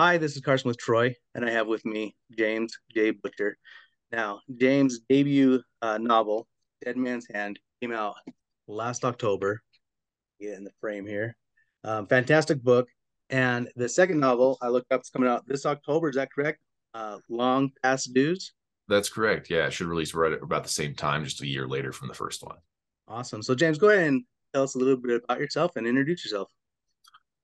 Hi, this is Carson with TROI, and I have with me James J. Butcher. Now, James' debut uh, novel, Dead Man's Hand, came out last October. Get in the frame here. Um, fantastic book. And the second novel I looked up is coming out this October. Is that correct? Uh, Long Past Dues. That's correct. Yeah, it should release right at about the same time, just a year later from the first one. Awesome. So, James, go ahead and tell us a little bit about yourself and introduce yourself.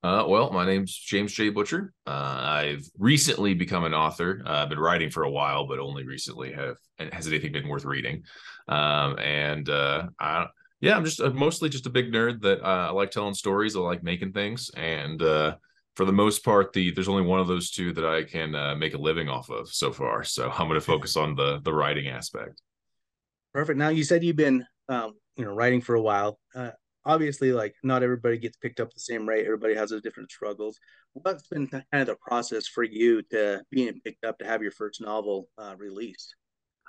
Uh, well, my name's James J. Butcher. Uh, I've recently become an author. Uh, I've been writing for a while, but only recently have has anything been worth reading. Um, and uh, I, yeah, I'm just mostly just a big nerd that uh, I like telling stories. I like making things, and uh, for the most part, the there's only one of those two that I can make a living off of so far. So I'm going to focus on the the writing aspect. Perfect. Now you said you've been um, you know writing for a while obviously like not everybody gets picked up the same rate everybody has their different struggles what's been kind of the process for you to being picked up to have your first novel uh, released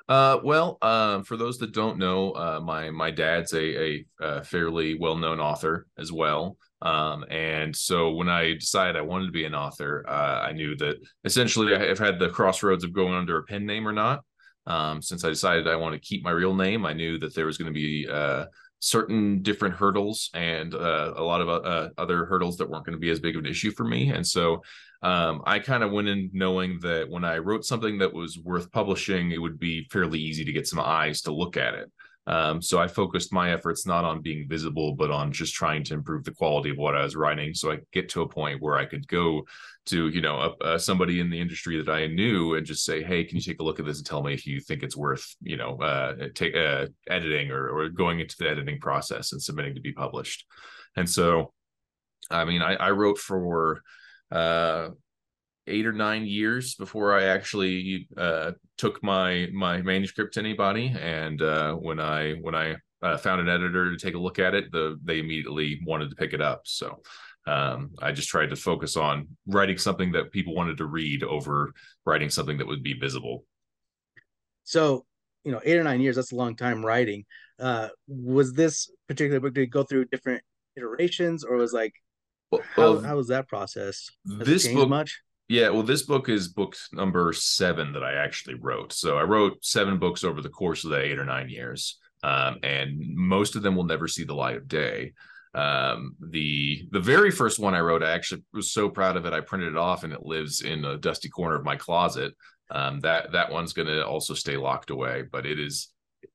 uh, well, um, for those that don't know, uh, my my dad's a, a, a fairly well known author as well. Um, and so when I decided I wanted to be an author, uh, I knew that essentially I've had the crossroads of going under a pen name or not. Um, since I decided I want to keep my real name, I knew that there was going to be uh, certain different hurdles and uh, a lot of uh, other hurdles that weren't going to be as big of an issue for me. And so um, I kind of went in knowing that when I wrote something that was worth publishing, it would be fairly easy to get some eyes to look at it. Um, so I focused my efforts not on being visible, but on just trying to improve the quality of what I was writing. So I get to a point where I could go to, you know, somebody in the industry that I knew and just say, "Hey, can you take a look at this and tell me if you think it's worth, you know, uh, take uh, editing or, or going into the editing process and submitting to be published." And so, I mean, I, I wrote for uh, eight or nine years before I actually uh, took my my manuscript to anybody. And uh, when I when I uh, found an editor to take a look at it, the they immediately wanted to pick it up. So um, I just tried to focus on writing something that people wanted to read over writing something that would be visible. So you know, eight or nine years—that's a long time writing. Uh, was this particular book did it go through different iterations, or was like well, how, how was that process? Has this book much? Yeah, well, this book is book number seven that I actually wrote. So I wrote seven books over the course of the eight or nine years, um, and most of them will never see the light of day. Um, the the very first one I wrote, I actually was so proud of it. I printed it off, and it lives in a dusty corner of my closet. Um, that that one's going to also stay locked away, but it is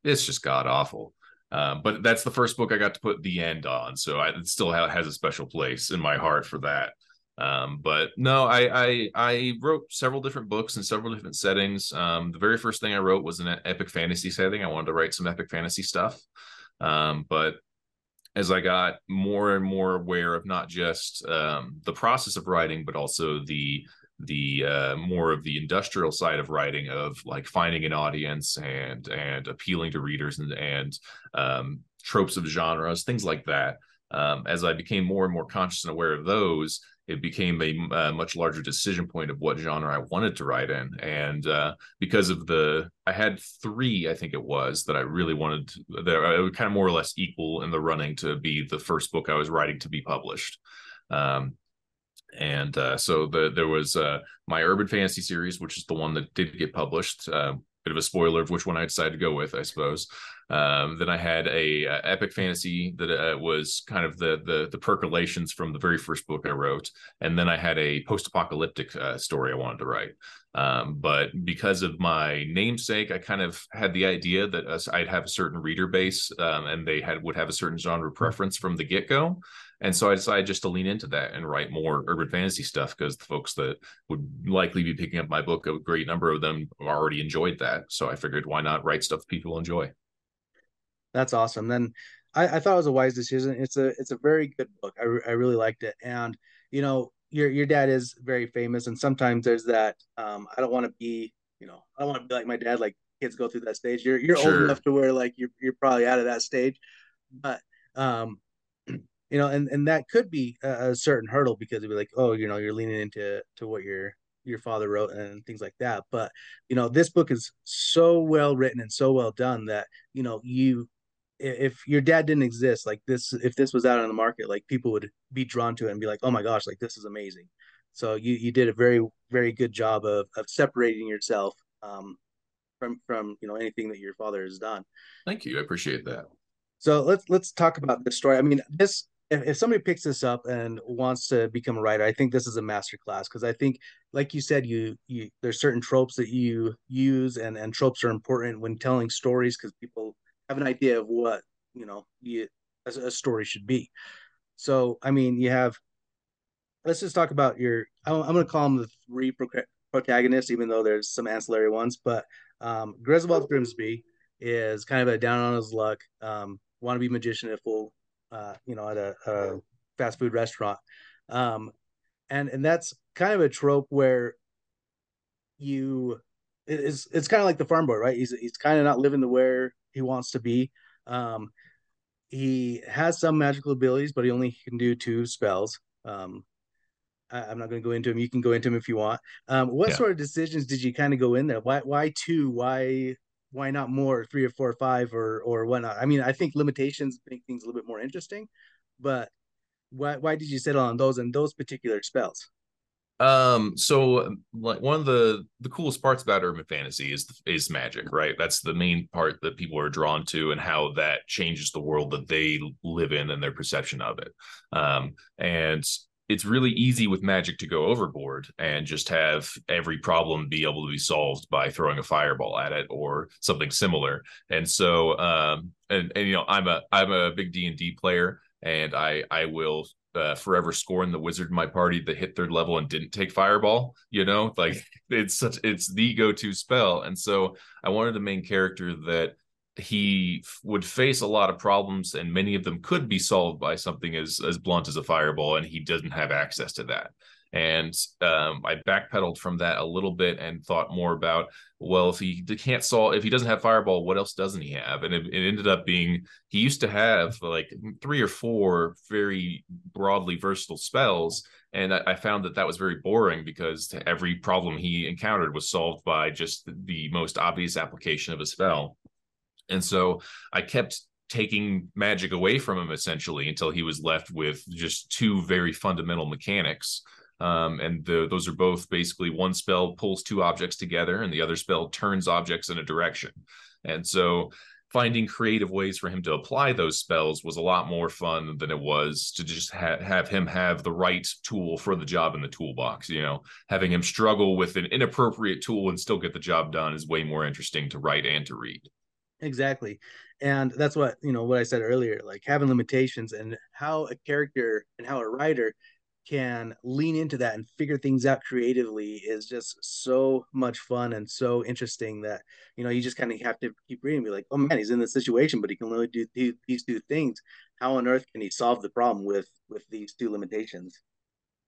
it's just god awful. Um, but that's the first book I got to put the end on, so I, it still ha- has a special place in my heart for that. Um, but no, I, I I wrote several different books in several different settings. Um, the very first thing I wrote was an epic fantasy setting. I wanted to write some epic fantasy stuff. Um, but as I got more and more aware of not just um, the process of writing, but also the the uh, more of the industrial side of writing of like finding an audience and and appealing to readers and and um, tropes of genres, things like that. Um, as I became more and more conscious and aware of those, it became a, a, much larger decision point of what genre I wanted to write in. And uh, because of the, I had three, I think it was, that I really wanted to, that I would kind of more or less equal in the running to be the first book I was writing to be published. Um, and uh, so the, there was uh, my urban fantasy series, which is the one that did get published. Uh, bit of a spoiler of which one I decided to go with, I suppose. Um, then I had a, uh, epic fantasy that uh, was kind of the, the, the percolations from the very first book I wrote, and then I had a post apocalyptic uh, story I wanted to write. Um, but because of my namesake, I kind of had the idea that uh, I'd have a certain reader base, um, and they had would have a certain genre preference from the get go. And so I decided just to lean into that and write more urban fantasy stuff because the folks that would likely be picking up my book, a great number of them already enjoyed that. So I figured, why not write stuff people enjoy? That's awesome. Then I, I, thought it was a wise decision. It's a it's a very good book. I, I really liked it. And you know, your your dad is very famous, and sometimes there's that. Um, I don't want to be, you know, I don't want to be like my dad. Like kids go through that stage. You're you're sure. old enough to where like you're you're probably out of that stage, but um, you know, and and that could be a, a certain hurdle because it'd be like, oh, you know, you're leaning into to what your your father wrote and things like that. But you know, this book is so well written and so well done that you know you if your dad didn't exist like this if this was out on the market like people would be drawn to it and be like oh my gosh like this is amazing so you you did a very very good job of of separating yourself um, from from you know anything that your father has done. Thank you. I appreciate that. So let's let's talk about this story. I mean, this if, if somebody picks this up and wants to become a writer, I think this is a master class because I think, like you said, you you there's certain tropes that you use and and tropes are important when telling stories because people have an idea of what you know you, a, a story should be. So I mean, you have. Let's just talk about your. I'm, I'm going to call them the three pro- protagonists, even though there's some ancillary ones. But um, Griswold Grimsby is kind of a down on his luck, um, wannabe magician at full uh, you know, at a, a fast food restaurant. Um, and and that's kind of a trope where you it's it's kind of like the farm boy, right? He's he's kind of not living the where he wants to be. Um, he has some magical abilities, but he only can do two spells. Um, I, am not going to go into him. You can go into him if you want. Um, what yeah. sort of decisions did you kind of go in there? Why why two? Why why not more three or four or five or or whatnot i mean i think limitations make things a little bit more interesting but why why did you settle on those and those particular spells um so like one of the the coolest parts about urban fantasy is is magic right that's the main part that people are drawn to and how that changes the world that they live in and their perception of it um and it's really easy with magic to go overboard and just have every problem be able to be solved by throwing a fireball at it or something similar. And so, um, and and you know, I'm a I'm a big D and D player, and I I will uh, forever scorn the wizard in my party that hit third level and didn't take fireball. You know, like it's such it's the go to spell, and so I wanted a main character that he would face a lot of problems and many of them could be solved by something as as blunt as a fireball and he doesn't have access to that and um, i backpedaled from that a little bit and thought more about well if he can't solve if he doesn't have fireball what else doesn't he have? And it, it ended up being he used to have like three or four very broadly versatile spells. And I, I found that that was very boring because every problem he encountered was solved by just the most obvious application of a spell. And so I kept taking magic away from him essentially until he was left with just two very fundamental mechanics. Um, and the, those are both basically one spell pulls two objects together and the other spell turns objects in a direction. And so finding creative ways for him to apply those spells was a lot more fun than it was to just ha- have him have the right tool for the job in the toolbox. You know, having him struggle with an inappropriate tool and still get the job done is way more interesting to write and to read exactly and that's what you know what i said earlier like having limitations and how a character and how a writer can lean into that and figure things out creatively is just so much fun and so interesting that you know you just kind of have to keep reading be like oh man he's in this situation but he can only do these two things. How on earth can he solve the problem with with these two limitations?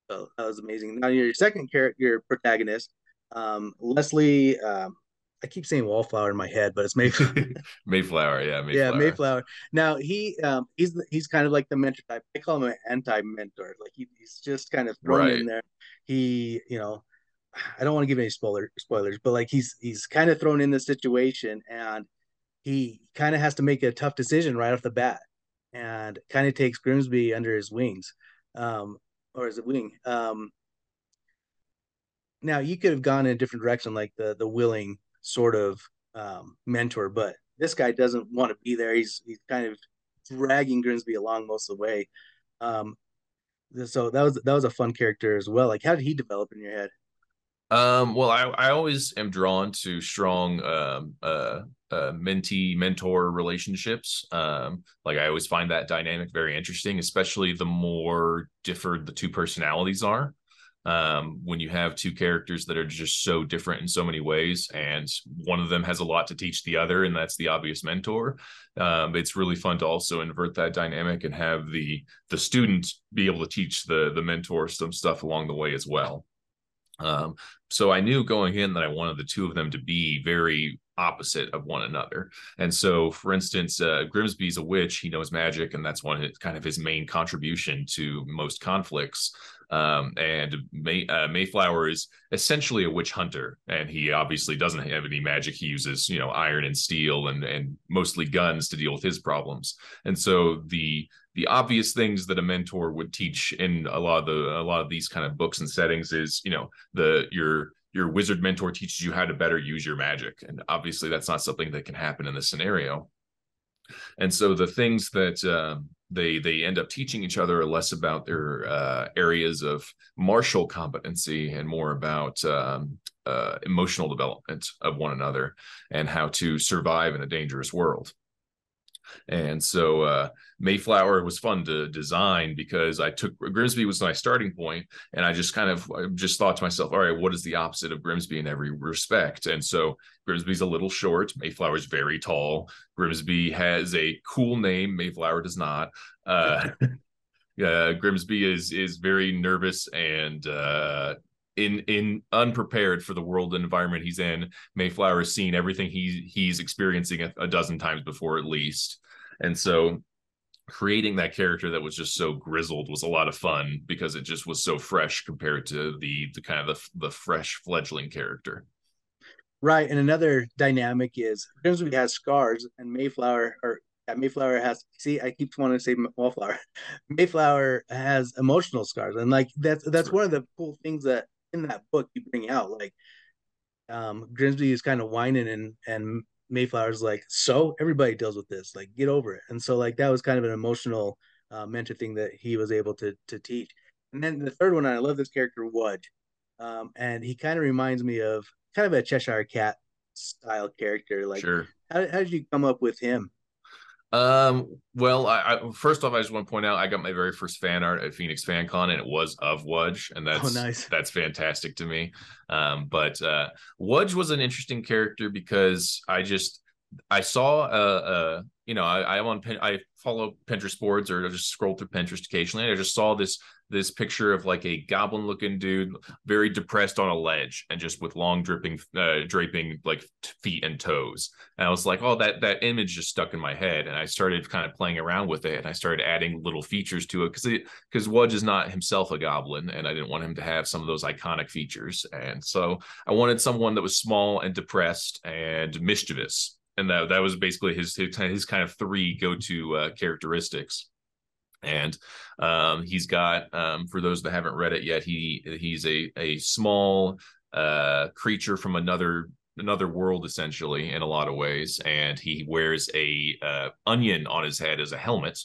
So that was amazing. Now your second character your protagonist um leslie um, I keep saying wallflower in my head, but it's Mayflower. Mayflower, yeah, Mayflower. yeah, Mayflower. Now he um he's he's kind of like the mentor type. I call him an anti-mentor. Like he, he's just kind of thrown right. in there. He, you know, I don't want to give any spoiler spoilers, but like he's he's kind of thrown in this situation and he kind of has to make a tough decision right off the bat and kind of takes Grimsby under his wings. Um, or is it wing? Um, now you could have gone in a different direction, like the the willing sort of um, mentor, but this guy doesn't want to be there. He's he's kind of dragging Grimsby along most of the way. Um, so that was that was a fun character as well. Like, how did he develop in your head? Um, well, I, I always am drawn to strong um, uh, uh, mentee mentor relationships. Um, like I always find that dynamic very interesting, especially the more differed the two personalities are um, when you have two characters that are just so different in so many ways and one of them has a lot to teach the other and that's the obvious mentor um, it's really fun to also invert that dynamic and have the the student be able to teach the the mentor some stuff along the way as well um, so I knew going in that I wanted the two of them to be very opposite of one another. And so, for instance, uh, Grimsby's a witch; he knows magic, and that's one of his, kind of his main contribution to most conflicts. Um, and May, uh, Mayflower is essentially a witch hunter, and he obviously doesn't have any magic. He uses, you know, iron and steel and and mostly guns to deal with his problems. And so the the obvious things that a mentor would teach in a lot of the a lot of these kind of books and settings is, you know, the your your wizard mentor teaches you how to better use your magic, and obviously that's not something that can happen in this scenario. And so the things that uh, they they end up teaching each other less about their uh, areas of martial competency and more about um, uh, emotional development of one another and how to survive in a dangerous world. And so uh, Mayflower was fun to design because I took Grimsby was my starting point, and I just kind of I just thought to myself, all right, what is the opposite of Grimsby in every respect? And so Grimsby's a little short, Mayflower's very tall. Grimsby has a cool name, Mayflower does not. Uh, uh, Grimsby is is very nervous and uh, in in unprepared for the world and environment he's in. Mayflower has seen everything he he's experiencing a, a dozen times before at least, and so creating that character that was just so grizzled was a lot of fun because it just was so fresh compared to the the kind of the, the fresh fledgling character. Right, and another dynamic is Grimsby has scars, and Mayflower or yeah, Mayflower has. See, I keep wanting to say Wallflower. Mayflower has emotional scars, and like that's that's, that's right. one of the cool things that in that book you bring out. Like, um, Grimsby is kind of whining, and and Mayflower's like, so everybody deals with this. Like, get over it. And so like that was kind of an emotional uh, mentor thing that he was able to to teach. And then the third one, I love this character Wudge, um, and he kind of reminds me of kind of a Cheshire Cat style character. Like, sure. how, how did you come up with him? Um, well, I, I, first off, I just want to point out I got my very first fan art at Phoenix Fan Con, and it was of Wudge, and that's oh, nice. that's fantastic to me. Um, but uh, Wudge was an interesting character because I just I saw uh, uh you know I, I'm on I follow Pinterest boards or just scroll through Pinterest occasionally. I just saw this this picture of like a goblin looking dude, very depressed on a ledge and just with long dripping, uh, draping like feet and toes. And I was like, oh, that that image just stuck in my head, and I started kind of playing around with it, and I started adding little features to it because it because Wudge is not himself a goblin, and I didn't want him to have some of those iconic features, and so I wanted someone that was small and depressed and mischievous. And that, that was basically his his, his kind of three go to uh, characteristics and um, he's got um, for those that haven't read it yet he he's a a small uh, creature from another another world essentially in a lot of ways. And he wears a uh, onion on his head as a helmet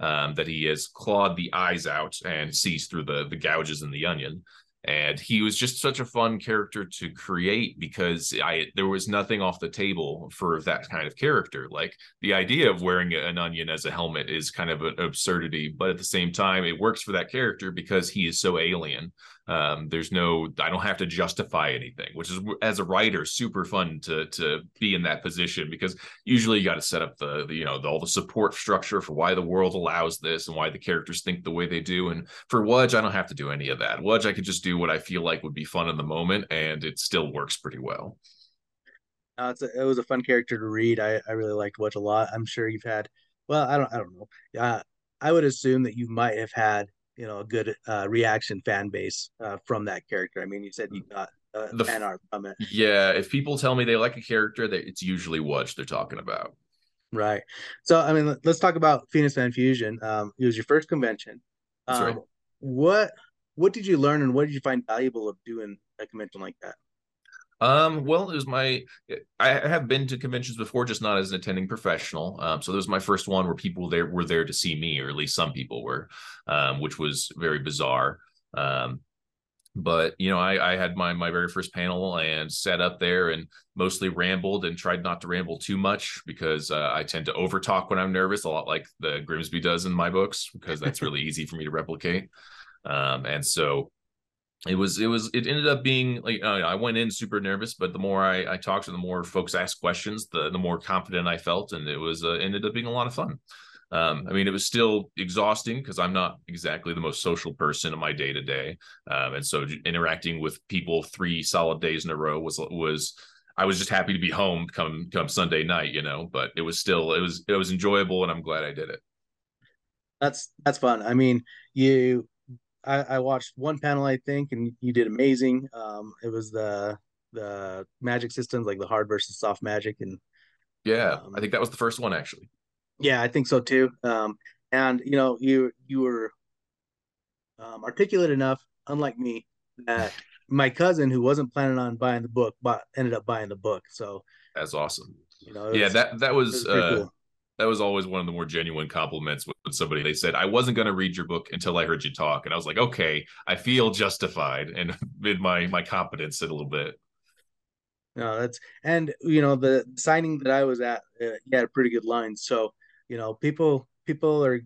um, that he has clawed the eyes out and sees through the the gouges in the onion and he was just such a fun character to create because I there was nothing off the table for that kind of character. Like the idea of wearing an onion as a helmet is kind of an absurdity, but at the same time, it works for that character because he is so alien um, there's no i don't have to justify anything which is as a writer super fun to to be in that position because usually you got to set up the, the you know the, all the support structure for why the world allows this and why the characters think the way they do. And for wudge i don't have to do any of that. Wudge i could just do what i feel like would be fun in the moment and it still works pretty well. Uh, a, it was a fun character to read. I i really liked wudge a lot. I'm sure you've had well i don't i don't know. Uh, i would assume that you might have had you know a good uh, reaction fan base uh, from that character. I mean, you said you got uh, the fan art from it. Yeah, if people tell me they like a character, that it's usually what they're talking about. Right. So I mean, let's talk about Phoenix Fan Fusion. Um, it was your first convention. Um, right. What what did you learn, and what did you find valuable of doing a convention like that? Um, well, it was my I have been to conventions before, just not as an attending professional. Um, so this was my first one where people there were there to see me, or at least some people were, um, which was very bizarre. Um, but you know, I, I had my my very first panel and sat up there and mostly rambled and tried not to ramble too much because uh, I tend to overtalk when I'm nervous, a lot like the Grimsby does in my books, because that's really easy for me to replicate. Um, and so it was it was it ended up being like uh, I went in super nervous, but the more I, I talked to the more folks asked questions, the the more confident I felt, and it was uh, ended up being a lot of fun. Um, I mean, it was still exhausting because I'm not exactly the most social person in my day to day, and so interacting with people three solid days in a row was was I was just happy to be home come come Sunday night, you know. But it was still it was it was enjoyable, and I'm glad I did it. That's that's fun. I mean, you I, I watched one panel, I think, and you did amazing. Um, it was the the magic systems, like the hard versus soft magic, and yeah, um, I think that was the first one actually. Yeah, I think so too. Um, and you know, you you were um, articulate enough, unlike me, that my cousin who wasn't planning on buying the book, but ended up buying the book. So that's awesome. You know, yeah, was, that that was, was uh, cool. That was always one of the more genuine compliments when somebody they said I wasn't going to read your book until I heard you talk, and I was like, okay, I feel justified and in my my confidence a little bit. No, that's and you know the signing that I was at, uh, you had a pretty good line. So you know people people are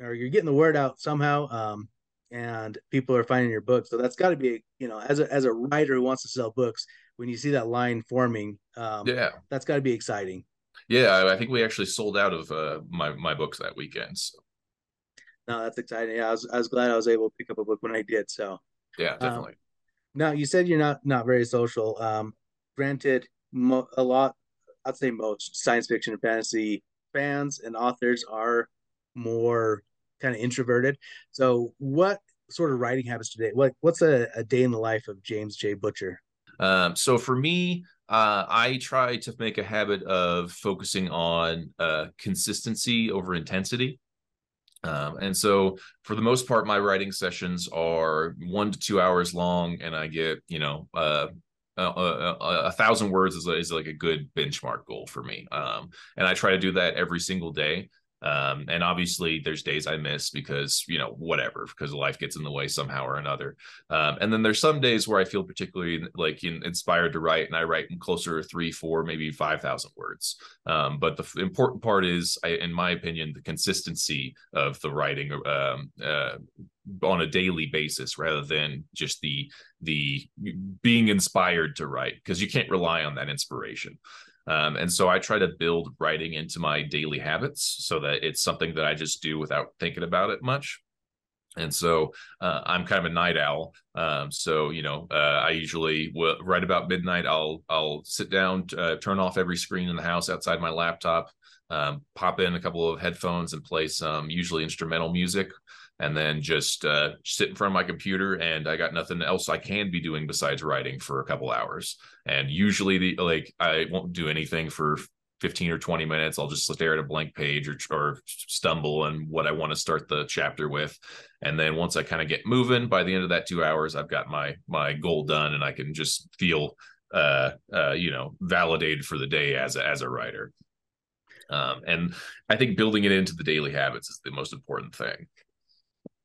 are you're getting the word out somehow. Um, and people are finding your book. So that's got to be, you know, as a as a writer who wants to sell books, when you see that line forming, um, yeah, that's got to be exciting. Yeah, I think we actually sold out of uh, my my books that weekend. So. No, that's exciting. Yeah, I was I was glad I was able to pick up a book when I did. So yeah, um, definitely. Um, now you said you're not not very social. Um, granted, mo- a lot, I'd say most science fiction and fantasy fans and authors are more kind of introverted. So, what sort of writing habits today? What what's a, a day in the life of James J. Butcher? Um, so for me, uh, I try to make a habit of focusing on uh, consistency over intensity. Um, and so, for the most part, my writing sessions are one to two hours long, and I get you know uh, a, a, a, thousand words is, is like a good benchmark goal for me. Um, and I try to do that every single day. Um, and obviously, there's days I miss because you know whatever, because life gets in the way somehow or another. Um, and then there's some days where I feel particularly like inspired to write, and I write in closer to three, four, maybe five thousand words. Um, but the important part is, I, in my opinion, the consistency of the writing um, uh, on a daily basis rather than just the the being inspired to write because you can't rely on that inspiration um, and so I try to build writing into my daily habits so that it's something that I just do without thinking about it much. And so uh, I'm kind of a night owl. Um, so you know, uh, I usually will, right about midnight. I'll I'll sit down, uh, turn off every screen in the house outside my laptop, um, pop in a couple of headphones, and play some usually instrumental music and then just uh, sit in front of my computer and I got nothing else I can be doing besides writing for a couple hours. And usually, the like I won't do anything for 15 or 20 minutes. I'll just stare at a blank page or, or stumble on what I want to start the chapter with. And then once I kind of get moving, by the end of that two hours, I've got my my goal done, and I can just feel uh, uh, you know validated for the day as a, as a writer. Um, and I think building it into the daily habits is the most important thing.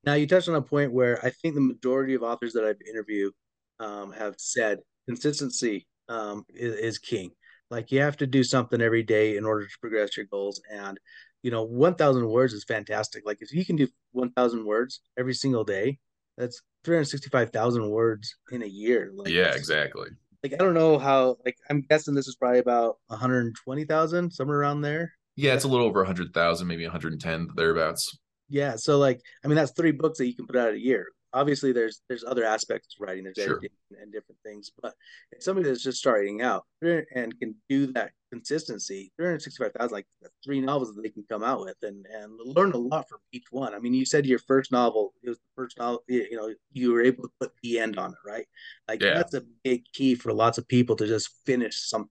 Now you touched on a point where I think the majority of authors that I've interviewed um, have said consistency um, is, is, king. Like you have to do something every day in order to progress your goals. And you know, one thousand words is fantastic. Like if you can do one thousand words every single day, that's three hundred sixty-five thousand words in a year. Like, yeah, exactly. Like I don't know how. Like I'm guessing this is probably about one hundred twenty thousand, somewhere around there. Yeah, it's a little over a hundred thousand, maybe one hundred ten thereabouts yeah so like i mean that's three books that you can put out a year obviously there's there's other aspects to writing there's sure. editing and different things but if somebody that's just starting out and can do that consistency 365000 like three novels that they can come out with and and learn a lot from each one i mean you said your first novel it was the first novel you know you were able to put the end on it right like yeah. that's a big key for lots of people to just finish something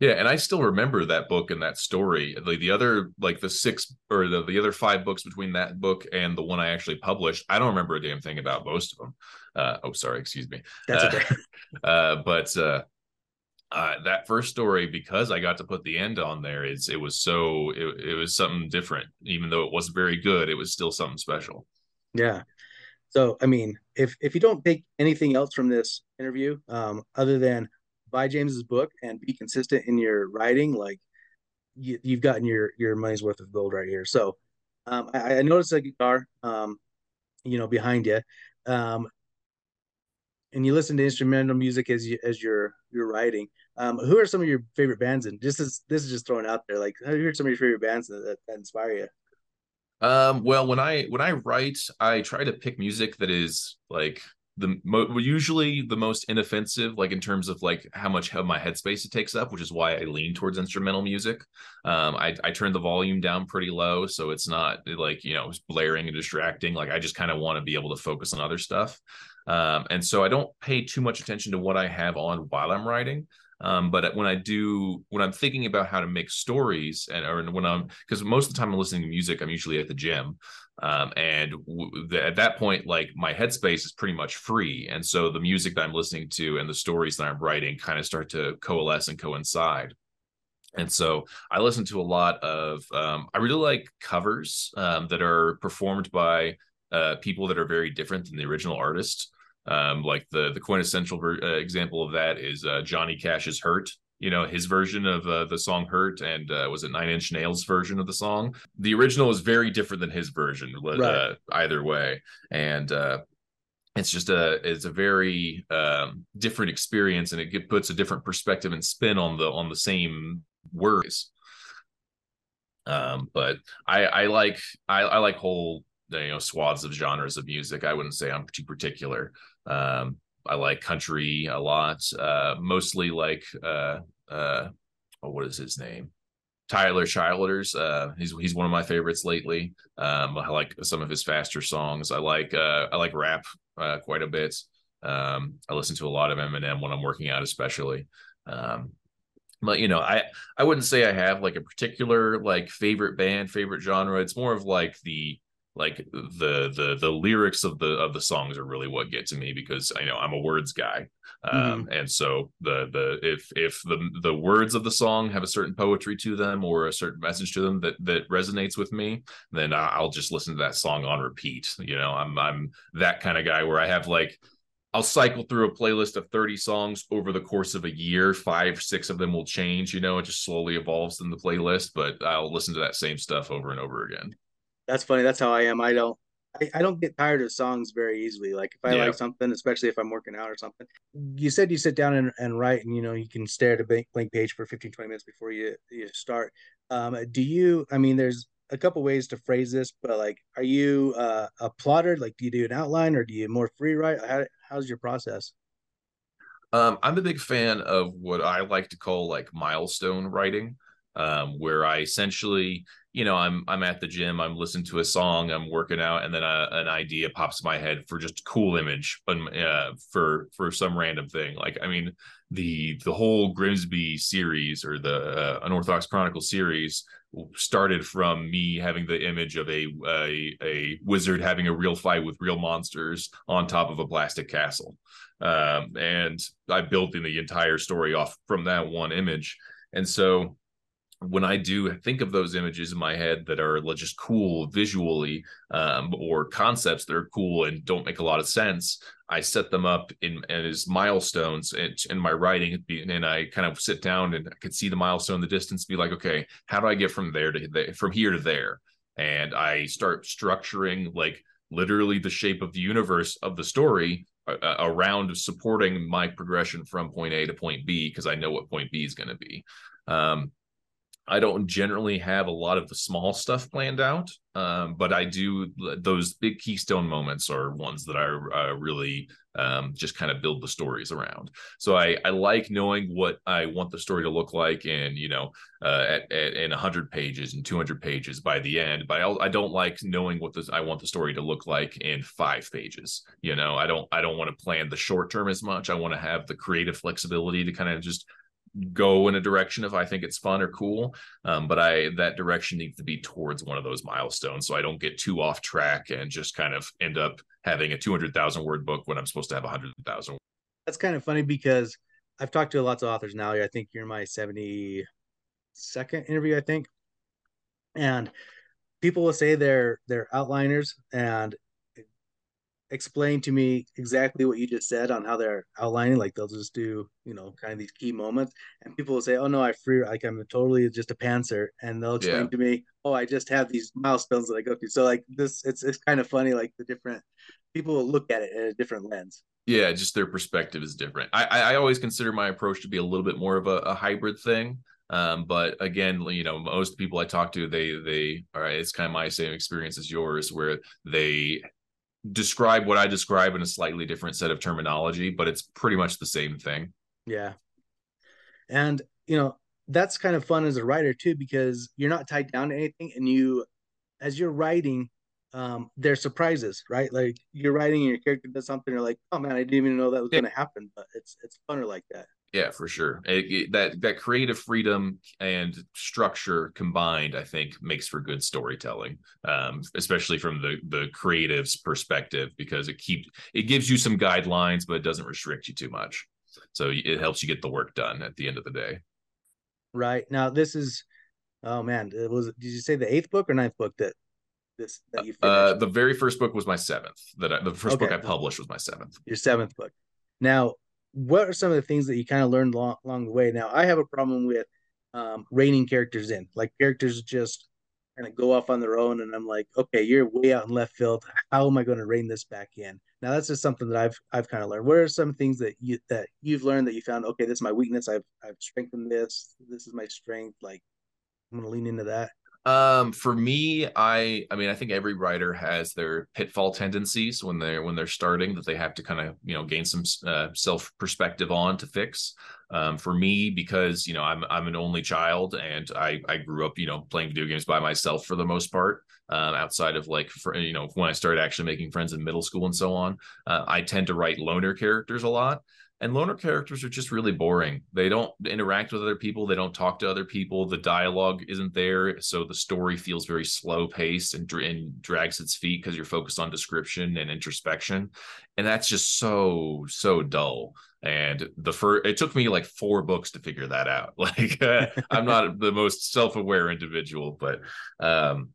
yeah, and I still remember that book and that story. Like the other, like the six or the, the other five books between that book and the one I actually published, I don't remember a damn thing about most of them. Uh, oh, sorry, excuse me. That's uh, okay. Uh, but uh, uh, that first story, because I got to put the end on there, is it was so it, it was something different. Even though it wasn't very good, it was still something special. Yeah. So I mean, if if you don't take anything else from this interview, um, other than buy James's book and be consistent in your writing, like you, have gotten your your money's worth of gold right here. So um, I, I, noticed a guitar, um, you know, behind you, um, and you listen to instrumental music as you as you're you're writing. Um, who are some of your favorite bands? And this is this is just thrown out there, like who are some of your favorite bands that, that, that inspire you? Um, well, when I when I write, I try to pick music that is like the mo- usually the most inoffensive, like in terms of like how much of my headspace it takes up, which is why I lean towards instrumental music. Um, I I turn the volume down pretty low, so it's not like you know blaring and distracting. Like I just kind of want to be able to focus on other stuff. Um, and so I don't pay too much attention to what I have on while I'm writing. Um, but when I do, when I'm thinking about how to make stories, and or when I'm because most of the time I'm listening to music, I'm usually at the gym, um, and w- the, at that point, like my headspace is pretty much free, and so the music that I'm listening to and the stories that I'm writing kind of start to coalesce and coincide. And so I listen to a lot of. Um, I really like covers um, that are performed by uh, people that are very different than the original artist. Um, like the the quintessential ver- uh, example of that is uh, Johnny Cash's "Hurt." You know his version of uh, the song "Hurt" and uh, was it Nine Inch Nails' version of the song. The original is very different than his version, uh, right. either way, and uh, it's just a it's a very um, different experience, and it puts a different perspective and spin on the on the same words. Um, but I I like I, I like whole you know swaths of genres of music. I wouldn't say I'm too particular. Um, I like country a lot, uh, mostly like uh, uh, oh, what is his name? Tyler Childers. Uh, he's he's one of my favorites lately. Um, I like some of his faster songs. I like uh, I like rap uh, quite a bit. Um, I listen to a lot of Eminem when I'm working out, especially. Um, but you know, I I wouldn't say I have like a particular like favorite band, favorite genre. It's more of like the like the the the lyrics of the of the songs are really what get to me because I know I'm a words guy. Um, mm-hmm. and so the the if if the the words of the song have a certain poetry to them or a certain message to them that that resonates with me, then I'll just listen to that song on repeat. You know, I'm I'm that kind of guy where I have like I'll cycle through a playlist of 30 songs over the course of a year. Five, six of them will change, you know, it just slowly evolves in the playlist, but I'll listen to that same stuff over and over again. That's funny. That's how I am. I don't I, I don't get tired of songs very easily. Like if I yeah. like something, especially if I'm working out or something. You said you sit down and, and write and you know you can stare at a blank, blank page for 15, 20 minutes before you you start. Um, do you I mean there's a couple ways to phrase this, but like are you uh, a plotter? Like do you do an outline or do you more free write? How, how's your process? Um, I'm a big fan of what I like to call like milestone writing, um, where I essentially you know i'm i'm at the gym i'm listening to a song i'm working out and then a, an idea pops in my head for just a cool image um, uh, for for some random thing. Like i mean the the whole grimsby series or the uh, unorthodox chronicle series started from me having the image of a, a a wizard having a real fight with real monsters on top of a plastic castle. Um, and i built in the entire story off from that one image. And so when I do think of those images in my head that are just cool visually, um, or concepts that are cool and don't make a lot of sense, I set them up in as milestones in, in my writing, and I kind of sit down and I could see the milestone in the distance, be like, okay, how do I get from there to there, from here to there? And I start structuring like literally the shape of the universe of the story uh, uh around supporting my progression from point A to point B because I know what point B is going to be. Um, I don't generally have a lot of the small stuff planned out, um, but I do. Those big keystone moments are ones that I uh, really um, just kind of build the stories around. So I, I like knowing what I want the story to look like, and you know, uh, at, at in hundred pages and two hundred pages by the end. But I, I don't like knowing what this I want the story to look like in five pages. You know, I don't I don't want to plan the short term as much. I want to have the creative flexibility to kind of just go in a direction if I think it's fun or cool. Um, but I that direction needs to be towards one of those milestones, so I don't get too off track and just kind of end up having a two hundred thousand word book when I'm supposed to have a hundred thousand. That's kind of funny because I've talked to lots of authors now. I think you're my seventy second interview, I think, and people will say they're they're outliners and explain to me exactly what you just said on how they're outlining. Like they'll just do, you know, kind of these key moments, and people will say, "Oh no, I free like I'm totally just a pantser," and they'll explain yeah. to me, "Oh, I just have these milestones that I go through." So like this, it's it's kind of funny, like the different people will look at it in a different lens. Yeah, just their perspective is different. I I, I always consider my approach to be a little bit more of a, a hybrid thing. Um, but again, you know, most people I talk to, they they all right, it's kind of my same experience as yours, where they describe what I describe in a slightly different set of terminology, but it's pretty much the same thing. Yeah. And, you know, that's kind of fun as a writer too, because you're not tied down to anything. And you, as you're writing, um, there's surprises, right? Like you're writing and your character does something, you're like, oh man, I didn't even know that was going to happen. But it's, it's funner like that. Yeah, for sure. It, it, that that creative freedom and structure combined, I think, makes for good storytelling, um, especially from the the creative's perspective, because it keeps it gives you some guidelines, but it doesn't restrict you too much. So it helps you get the work done at the end of the day. Right now, this is oh man, it was. Did you say the eighth book or ninth book that this that you finished? Uh, the very first book was my seventh. That I, the first okay. book I published was my seventh. Your seventh book. Now, what are some of the things that you kind of learned along, the way? Now, I have a problem with um, reining characters in, like characters just kind of go off on their own, and I'm like, okay, you're way out in left field. How am I going to rein this back in? Now, that's just something that I've I've kind of learned. What are some things that you that you've learned that you found? Okay, this is my weakness. I've I've strengthened this. This is my strength. Like, I'm going to lean into that. Um, for me, I I mean, I think every writer has their pitfall tendencies when they're when they're starting that they have to kind of you know gain some uh, self perspective on to fix. Um, for me, because you know I'm I'm an only child and I I grew up you know playing video games by myself for the most part. Um, outside of like for, you know when I started actually making friends in middle school and so on, uh, I tend to write loner characters a lot and loner characters are just really boring. They don't interact with other people. They don't talk to other people. The dialogue isn't there so the story feels very slow paced and, and drags its feet because you're focused on description and introspection. And that's just so so dull. And the first it took me like four books to figure that out. Like uh, i'm not the most self-aware individual but um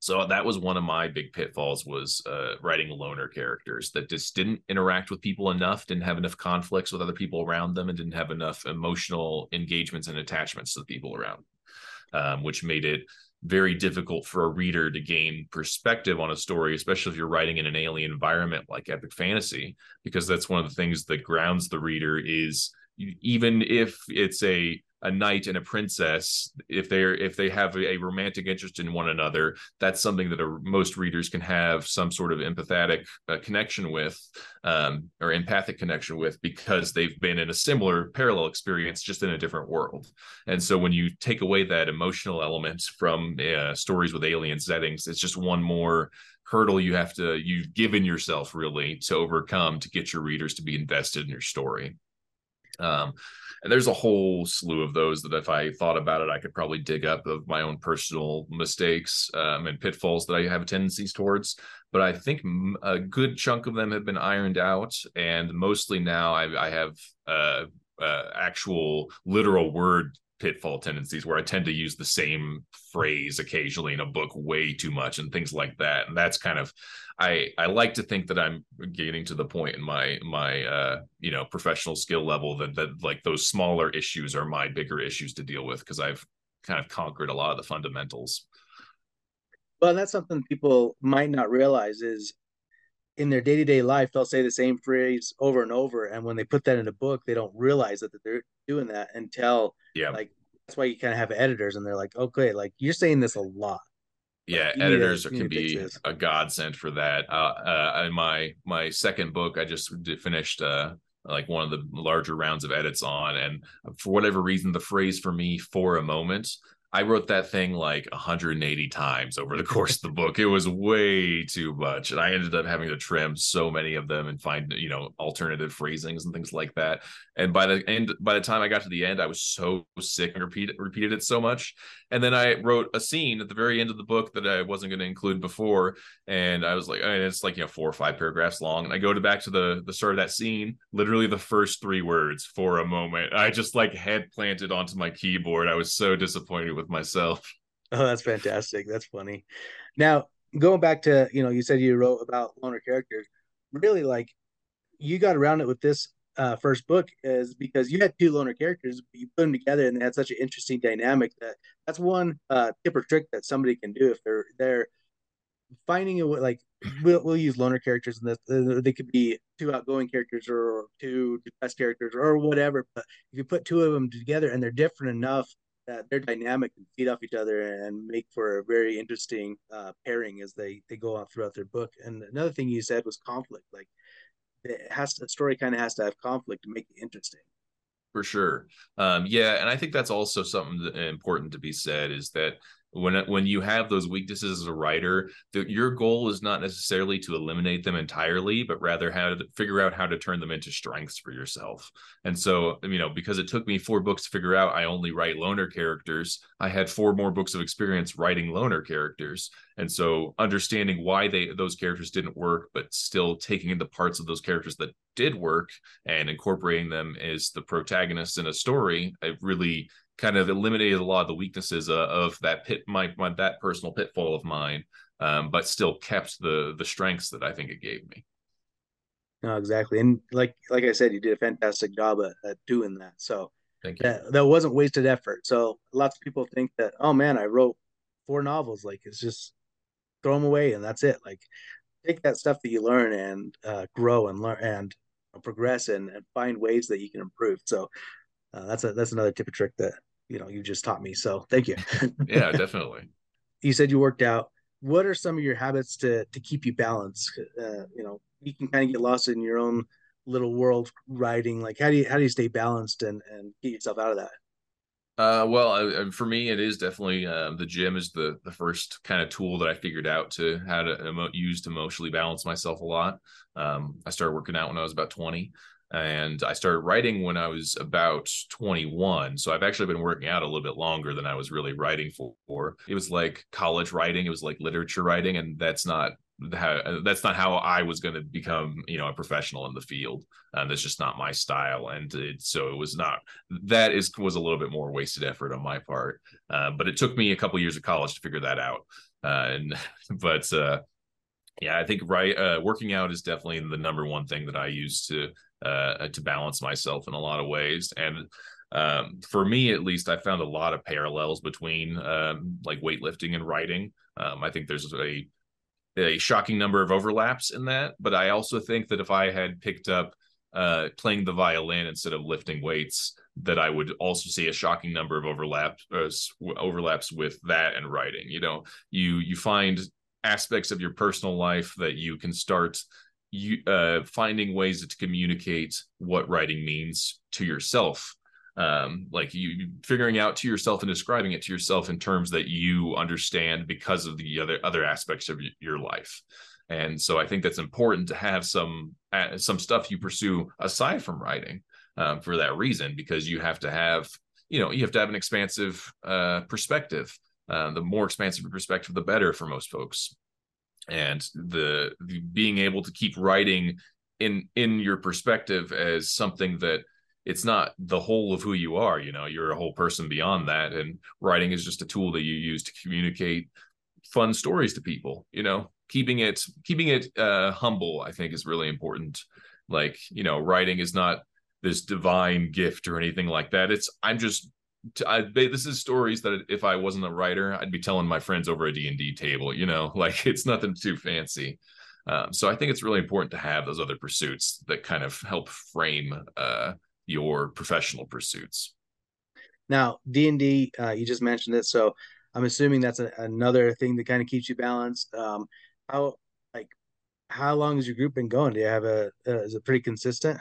so that was one of my big pitfalls was uh, writing loner characters that just didn't interact with people enough didn't have enough conflicts with other people around them and didn't have enough emotional engagements and attachments to the people around um, which made it very difficult for a reader to gain perspective on a story especially if you're writing in an alien environment like epic fantasy because that's one of the things that grounds the reader is even if it's a a knight and a princess if they're if they have a, romantic interest in one another that's something that a, most readers can have some sort of empathetic uh, connection with um, or empathic connection with because they've been in a similar parallel experience just in a different world. And so when you take away that emotional element from uh, stories with alien settings it's just one more hurdle you have to you've given yourself really to overcome to get your readers to be invested in your story um, and there's a whole slew of those that if I thought about it, I could probably dig up of my own personal mistakes um, and pitfalls that I have tendencies towards. But I think a good chunk of them have been ironed out, and mostly now I, I have uh, uh, actual literal word pitfall tendencies where I tend to use the same phrase occasionally in a book way too much and things like that. And that's kind of I I like to think that I'm getting to the point in my my uh you know professional skill level that that like those smaller issues are my bigger issues to deal with because I've kind of conquered a lot of the fundamentals. Well, that's something people might not realize is in their day-to-day life they'll say the same phrase over and over and when they put that in a book they don't realize that they're doing that until yeah. like that's why you kind of have editors and they're like okay like you're saying this a lot. Yeah editors to, can be a godsend for that. Uh, uh in my my second book i just finished uh like one of the larger rounds of edits on and for whatever reason the phrase for me for a moment I wrote that thing like 180 times over the course of the book. It was way too much. And I ended up having to trim so many of them and find, you know, alternative phrasings and things like that. And by the end, by the time I got to the end, I was so sick and repeated repeated it so much. And then I wrote a scene at the very end of the book that I wasn't going to include before. And I was like, oh, I mean, it's like, you know, four or five paragraphs long. And I go to back to the the start of that scene, literally the first three words for a moment. I just like head planted onto my keyboard. I was so disappointed with myself. Oh, that's fantastic. That's funny. Now, going back to, you know, you said you wrote about loner characters. Really, like, you got around it with this uh, first book is because you had two loner characters, but you put them together and they had such an interesting dynamic that that's one uh, tip or trick that somebody can do if they're they're finding a way. Like we'll we'll use loner characters and this, they could be two outgoing characters or two depressed characters or whatever. But if you put two of them together and they're different enough that their dynamic can feed off each other and make for a very interesting uh, pairing as they they go on throughout their book. And another thing you said was conflict. Like it has to, a story kind of has to have conflict to make it interesting. For sure, um, yeah, and I think that's also something important to be said is that when when you have those weaknesses as a writer that your goal is not necessarily to eliminate them entirely but rather how to figure out how to turn them into strengths for yourself. And so you know because it took me four books to figure out i only write loner characters. I had four more books of experience writing loner characters. And so understanding why they those characters didn't work but still taking in the parts of those characters that did work and incorporating them as the protagonists in a story it really kind of eliminated a lot of the weaknesses uh, of that pit my, my that personal pitfall of mine um, but still kept the the strengths that i think it gave me. No exactly. And like like i said you did a fantastic job at, at doing that. So Thank you. that that wasn't wasted effort. So lots of people think that oh man i wrote four novels. Like it's just throw them away and that's it. Like take that stuff that you learn and uh, grow and learn and progress and, and find ways that you can improve. So uh, that's a that's another tip of trick that you know you just taught me. So thank you. yeah, definitely. You said you worked out. What are some of your habits to to keep you balanced? Uh, you know, you can kind of get lost in your own little world writing. Like, how do you how do you stay balanced and and get yourself out of that? Uh, well, uh, for me, it is definitely uh, the gym is the the first kind of tool that I figured out to how to emo- use to emotionally balance myself a lot. Um, I started working out when I was about twenty, and I started writing when I was about 21. So I've actually been working out a little bit longer than I was really writing for. It was like college writing, it was like literature writing, and that's not how that's not how I was going to become, you know, a professional in the field. Um, that's just not my style, and it, so it was not. That is was a little bit more wasted effort on my part. Uh, but it took me a couple years of college to figure that out. Uh, and but uh, yeah, I think right uh, working out is definitely the number one thing that I use to uh, to balance myself in a lot of ways. And um, for me, at least, I found a lot of parallels between um, like weightlifting and writing. Um, I think there's a a shocking number of overlaps in that, but I also think that if I had picked up uh, playing the violin instead of lifting weights, that I would also see a shocking number of overlaps uh, overlaps with that and writing. You know, you you find aspects of your personal life that you can start you uh, finding ways to communicate what writing means to yourself. Um, like you figuring out to yourself and describing it to yourself in terms that you understand because of the other other aspects of your life. And so i think that's important to have some uh, some stuff you pursue aside from writing um, for that reason because you have to have you know you have to have an expansive uh, perspective. Uh, the more expansive perspective the better for most folks and the, the being able to keep writing in in your perspective as something that it's not the whole of who you are you know you're a whole person beyond that. And writing is just a tool that you use to communicate fun stories to people you know? Keeping it keeping it uh humble i think is really important. Like you know writing is not this divine gift or anything like that. It's i'm just I, this is stories that if I wasn't a writer, I'd be telling my friends over a D&D table, you know, like it's nothing too fancy. Um, so I think it's really important to have those other pursuits that kind of help frame uh, your professional pursuits. Now, D&D, uh, you just mentioned it. So I'm assuming that's a, another thing that kind of keeps you balanced. Um, how, like, how long has your group been going? Do you have a, uh, is it pretty consistent?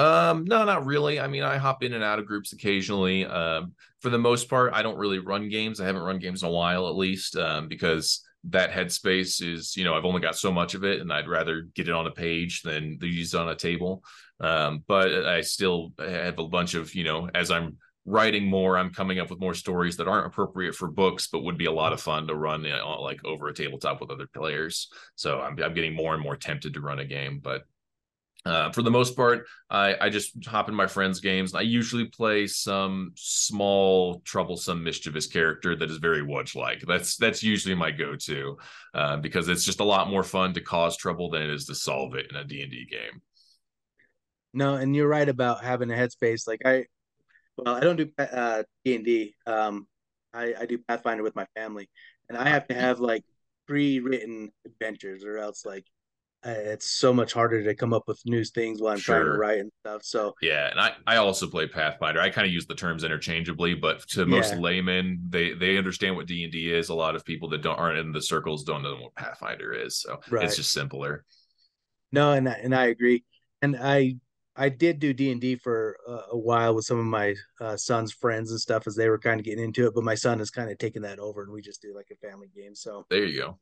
Um, no, not really. I mean, I hop in and out of groups occasionally. Um, for the most part, I don't really run games. I haven't run games in a while, at least, um, because that headspace is, you know, I've only got so much of it, and I'd rather get it on a page than use it on a table. Um, but I still have a bunch of, you know, as I'm writing more, I'm coming up with more stories that aren't appropriate for books, but would be a lot of fun to run you know, like over a tabletop with other players. So I'm, I'm getting more and more tempted to run a game, but uh, for the most part, I, I just hop in my friends' games. I usually play some small, troublesome, mischievous character that is very Wudge-like. That's that's usually my go-to uh, because it's just a lot more fun to cause trouble than it is to solve it in a D and D game. No, and you're right about having a headspace. Like I, well, I don't do uh, D and D. Um, I, I do Pathfinder with my family, and I have to have like pre-written adventures, or else like it's so much harder to come up with new things while I'm sure. trying to write and stuff. So yeah, and I I also play Pathfinder. I kind of use the terms interchangeably, but to most yeah. laymen, they they understand what D and D is. A lot of people that don't aren't in the circles don't know what Pathfinder is, so right. it's just simpler. No, and and I agree, and I I did do D and D for a, a, while with some of my uh, son's friends and stuff as they were kind of getting into it, but my son has kind of taken that over, and we just do like a family game. So there you go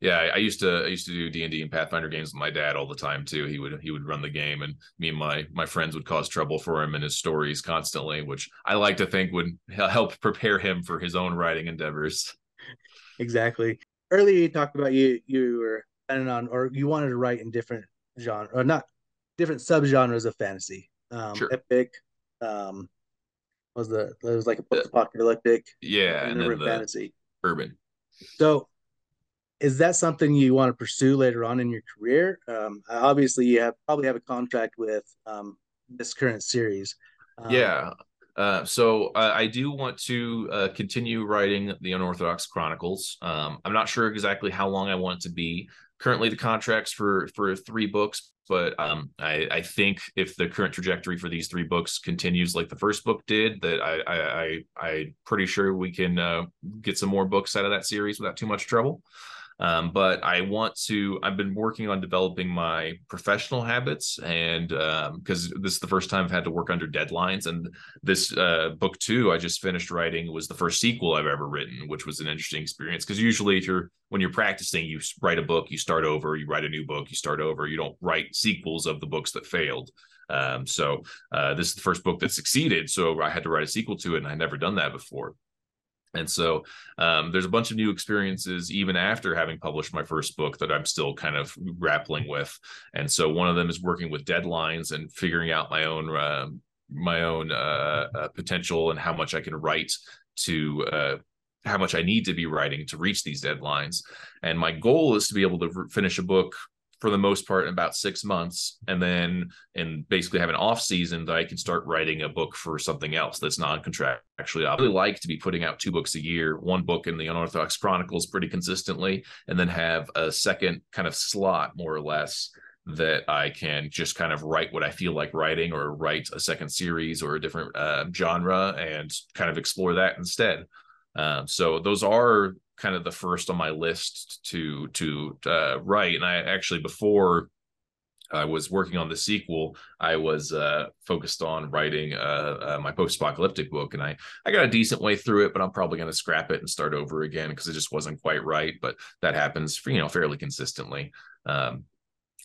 yeah I, used to i used to do d&d and pathfinder games with my dad all the time too. He would he would run the game and me and my my friends would cause trouble for him and his stories constantly which i like to think would help prepare him for his own writing endeavors. Exactly. Earlier you talked about you you were planning on or you wanted to write in different genre or not different subgenres of fantasy. Um sure. epic um was the it was like a post-apocalyptic yeah and, and then the fantasy. urban. So is that something you want to pursue later on in your career? Um, obviously, you have probably have a contract with um, this current series. Um, yeah. Uh, so uh, I do want to uh, continue writing the Unorthodox Chronicles. Um, I'm not sure exactly how long I want it to be. Currently, the contracts for for three books, but um, I, I, think if the current trajectory for these three books continues like the first book did, that I I, I am pretty sure we can uh, get some more books out of that series without too much trouble. Um, but I want to, I've been working on developing my professional habits. And because um, this is the first time I've had to work under deadlines. And this uh, book, too, I just finished writing was the first sequel I've ever written, which was an interesting experience. Because usually, if you're, when you're practicing, you write a book, you start over, you write a new book, you start over. You don't write sequels of the books that failed. Um, so uh, this is the first book that succeeded. So I had to write a sequel to it, and I'd never done that before. And so um, there's a bunch of new experiences even after having published my first book that I'm still kind of grappling with. And so one of them is working with deadlines and figuring out my own uh, my own uh, uh, potential and how much I can write to uh, how much I need to be writing to reach these deadlines. And my goal is to be able to finish a book for the most part in about six months and then and basically have an off season that i can start writing a book for something else that's non-contract actually i really like to be putting out two books a year one book in the unorthodox chronicles pretty consistently and then have a second kind of slot more or less that I can just kind of write what I feel like writing or write a second series or a different uh, genre and kind of explore that instead. Um, so those are kind of the first on my list to to uh, write. And I actually before I was working on the sequel, I was uh, focused on writing uh, uh, my post-apocalyptic book, and I I got a decent way through it, but I'm probably going to scrap it and start over again because it just wasn't quite right. But that happens, for, you know, fairly consistently. Um,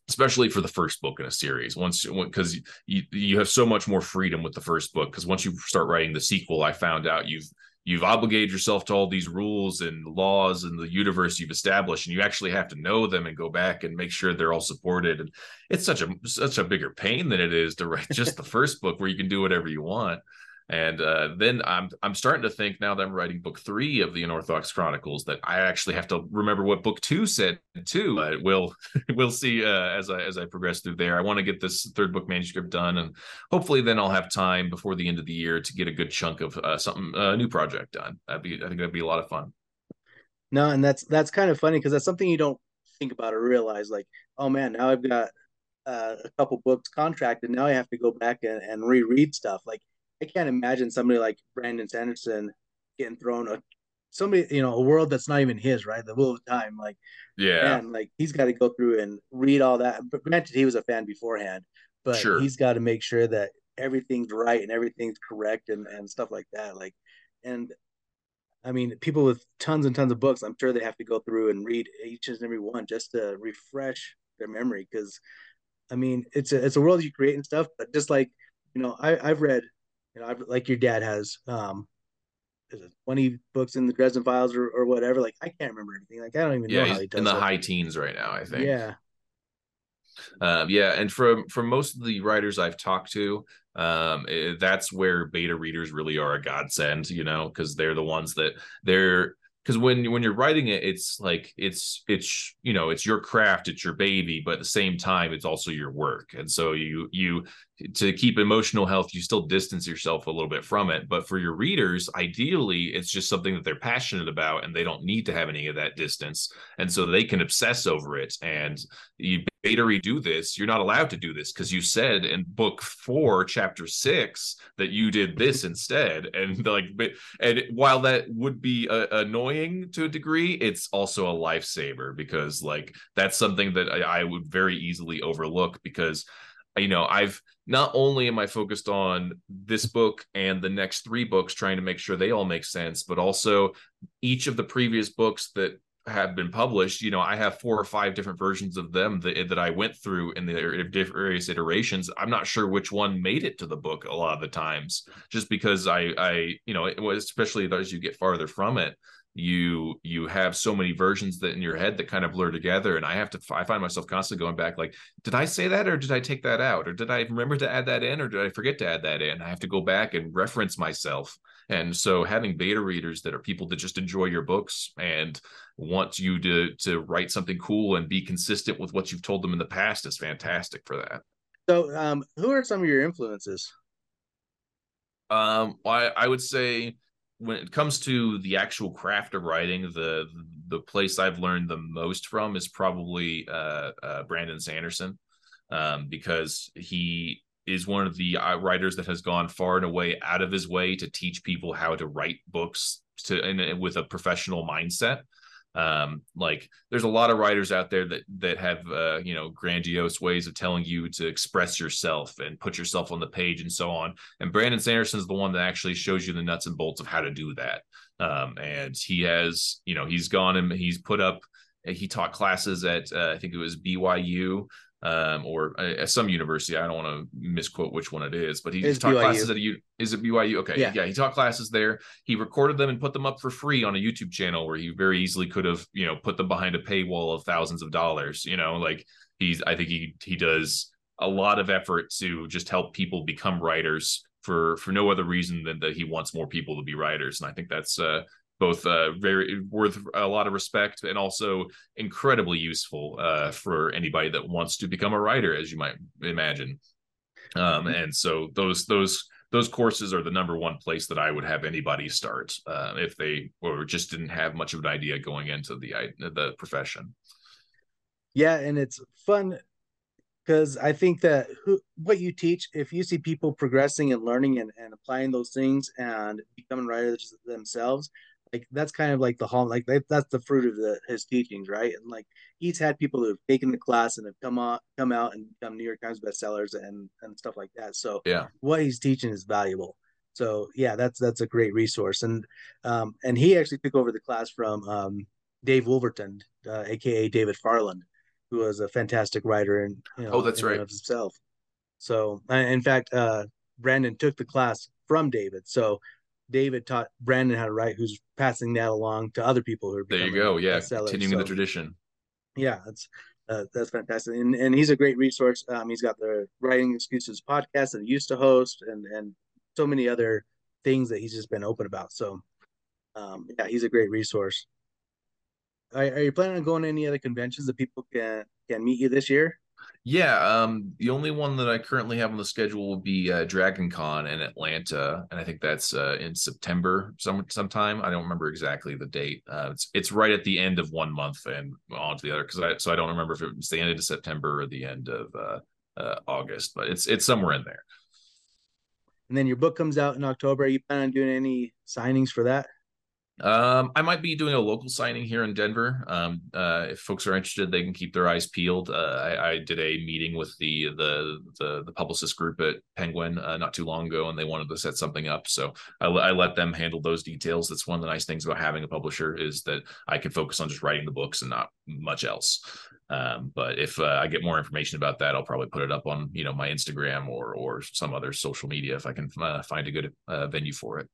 especially for the first book in a series once because you you have so much more freedom with the first book because once you start writing the sequel i found out you've you've obligated yourself to all these rules and laws and the universe you've established and you actually have to know them and go back and make sure they're all supported. And it's such a such a bigger pain than it is to write just the first book where you can do whatever you want and uh, then I'm I'm starting to think now that I'm writing book three of the Unorthodox Chronicles that I actually have to remember what book two said too. But we'll we'll see uh, as I as I progress through there. I want to get this third book manuscript done, and hopefully then I'll have time before the end of the year to get a good chunk of uh, something a new project done. That'd be I think that'd be a lot of fun. No, and that's that's kind of funny because that's something you don't think about or realize. Like, oh man, now I've got uh, a couple books contracted. Now I have to go back and, and reread stuff. Like I can't imagine somebody like Brandon Sanderson getting thrown a somebody you know a world that's not even his right? The Wheel of Time like yeah. and like he's got to go through and read all that. But granted he was a fan beforehand but sure. he's got to make sure that everything's right and everything's correct and, and stuff like that like and i mean people with tons and tons of books i'm sure they have to go through and read each and every one just to refresh their memory because i mean it's a it's a world you create and stuff but just like you know I, i've read you know, I've, like your dad has, um, is it 20 books in the Dresden Files or, or whatever? Like, I can't remember anything. Like, I don't even yeah, know how he does in the it. high teens right now, I think. Yeah. Um, yeah, and from from most of the writers I've talked to, um, it, eh, that's where beta readers really are a godsend, you know, because they're the ones that they're because when when you're writing it it's like it's it's you know it's your craft it's your baby but at the same time it's also your work. And so you you to keep emotional health you still distance yourself a little bit from it. But for your readers ideally it's just something that they're passionate about and they don't need to have any of that distance. And so they can obsess over it and you beta redo this. You're not allowed to do this because you said in book four, chapter six, that you did this instead. And like, and while that would be uh, annoying to a degree, it's also a lifesaver because like that's something that I, I would very easily overlook because you know i've not only am i focused on this book and the next three books trying to make sure they all make sense but also each of the previous books that have been published, you know, I have four or five different versions of them that, that I went through in the various iterations. I'm not sure which one made it to the book a lot of the times, just because I, I, you know, especially as you get farther from it, you you have so many versions that in your head that kind of blur together and i have to i find myself constantly going back like did i say that or did i take that out or did i remember to add that in or did i forget to add that in i have to go back and reference myself and so having beta readers that are people that just enjoy your books and want you to to write something cool and be consistent with what you've told them in the past is fantastic for that. So, um, who are some of your influences? Um, I, I would say when it comes to the actual craft of writing, the the place I've learned the most from is probably uh, uh, Brandon Sanderson, um, because he is one of the uh, writers that has gone far and away out of his way to teach people how to write books to with a professional mindset. Um like there's a lot of writers out there that that have uh you know grandiose ways of telling you to express yourself and put yourself on the page and so on. And brandon sanderson's the one that actually shows you the nuts and bolts of how to do that. Um and he has you know he's gone and he's put up he taught classes at uh, i think it was byu um, or uh, some university. I don't want to misquote which one it is, but he it's taught BYU. classes at a U. Is it BYU? Okay, yeah. yeah, he taught classes there. He recorded them and put them up for free on a YouTube channel where he very easily could have, you know, put them behind a paywall of thousands of dollars. You know, like he's. I think he he does a lot of effort to just help people become writers for for no other reason than that he wants more people to be writers and i think that's uh both uh, very worth a lot of respect and also incredibly useful uh, for anybody that wants to become a writer, as you might imagine. Um, and so those those those courses are the number one place that I would have anybody start uh, if they or just didn't have much of an idea going into the the profession. Yeah, and it's fun because I think that who, what you teach, if you see people progressing and learning and, and applying those things and becoming writers themselves, like that's kind of like the hall like that's the fruit of the his teachings right? And like he's had people who have taken the class and have come on come out and become new york times bestsellers and and stuff like that. So yeah. what he's teaching is valuable. So yeah that's that's a great resource. And um and he actually took over the class from um dave wolverton uh, aka david farland who was a fantastic writer and you know, oh that's right. of himself. So in fact uh brandon took the class from david. So David taught Brandon how to write, who's passing that along to other people who are. There you go. Yeah, continuing so, the tradition. Yeah, that's uh, that's fantastic, and and he's a great resource. Um, he's got the Writing Excuses podcast that he used to host, and and so many other things that he's just been open about. So, um, yeah, he's a great resource. Are, are you planning on going to any other conventions that people can can meet you this year? Yeah, um, the only one that I currently have on the schedule will be uh, Dragon Con in Atlanta, and I think that's uh, in September some sometime. I don't remember exactly the date. Uh, it's it's right at the end of one month and on to the other because I so I don't remember if it was the end of September or the end of uh, uh, August, but it's it's somewhere in there. And then your book comes out in October. Are you planning on doing any signings for that? Um, I might be doing a local signing here in Denver. Um, uh, if folks are interested, they can keep their eyes peeled. Uh, I, I, did a meeting with the the the, the publicist group at Penguin uh, not too long ago, and they wanted to set something up. So I, I, let them handle those details. That's one of the nice things about having a publisher is that I can focus on just writing the books and not much else. Um, but if uh, I get more information about that, I'll probably put it up on you know my Instagram or or some other social media if I can uh, find a good uh, venue for it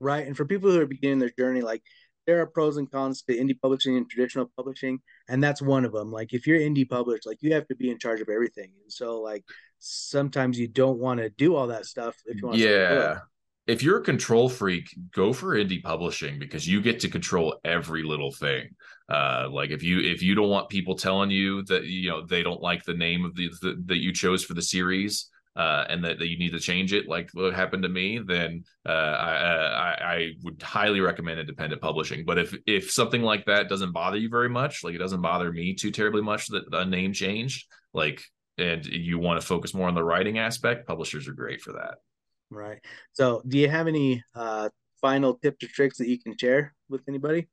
right? And for people who are beginning their journey, like there are pros and cons to indie publishing and traditional publishing, and that's one of them. Like if you're indie published, like you have to be in charge of everything, and so like sometimes you don't want to do all that stuff if you want. Yeah. If you're a control freak, go for indie publishing because you get to control every little thing. Uh, like if you if you don't want people telling you that you know they don't like the name of the, the that you chose for the series, uh, and that, that you need to change it, like what happened to me, then uh, I, I, I would highly recommend independent publishing. But if if something like that doesn't bother you very much, like it doesn't bother me too terribly much that the name changed, like and you want to focus more on the writing aspect, publishers are great for that. Right. So, do you have any uh, final tips or tricks that you can share with anybody?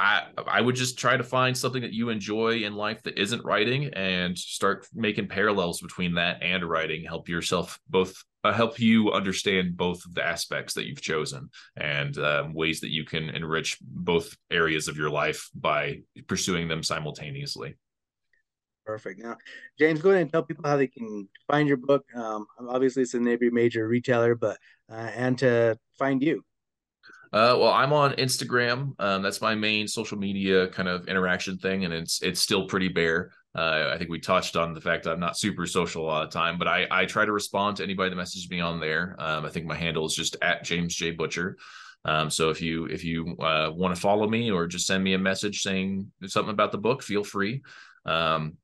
I I would just try to find something that you enjoy in life that isn't writing and start making parallels between that and writing. Help yourself both uh, help you understand both of the aspects that you've chosen and um, ways that you can enrich both areas of your life by pursuing them simultaneously. Perfect. Now, James, go ahead and tell people how they can find your book. Um, obviously, it's in every major retailer, but uh, and to find you. Uh, well, I'm on Instagram. Um, that's my main social media kind of interaction thing, and it's it's still pretty bare. Uh, I think we touched on the fact that I'm not super social a lot of time, but I I try to respond to anybody that messages me on there. Um, I think my handle is just at James J Butcher. Um, so if you if you uh, want to follow me or just send me a message saying something about the book, feel free. Um,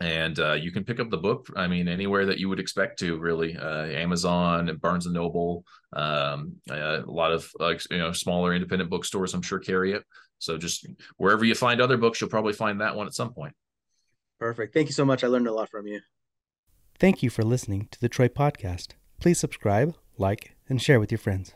and uh, you can pick up the book i mean anywhere that you would expect to really uh, amazon and barnes and noble um, uh, a lot of like you know smaller independent bookstores i'm sure carry it. So just wherever you find other books you'll probably find that one at some point. Perfect. Thank you so much. I learned a lot from you. Thank you for listening to the TROI podcast. Please subscribe like and share with your friends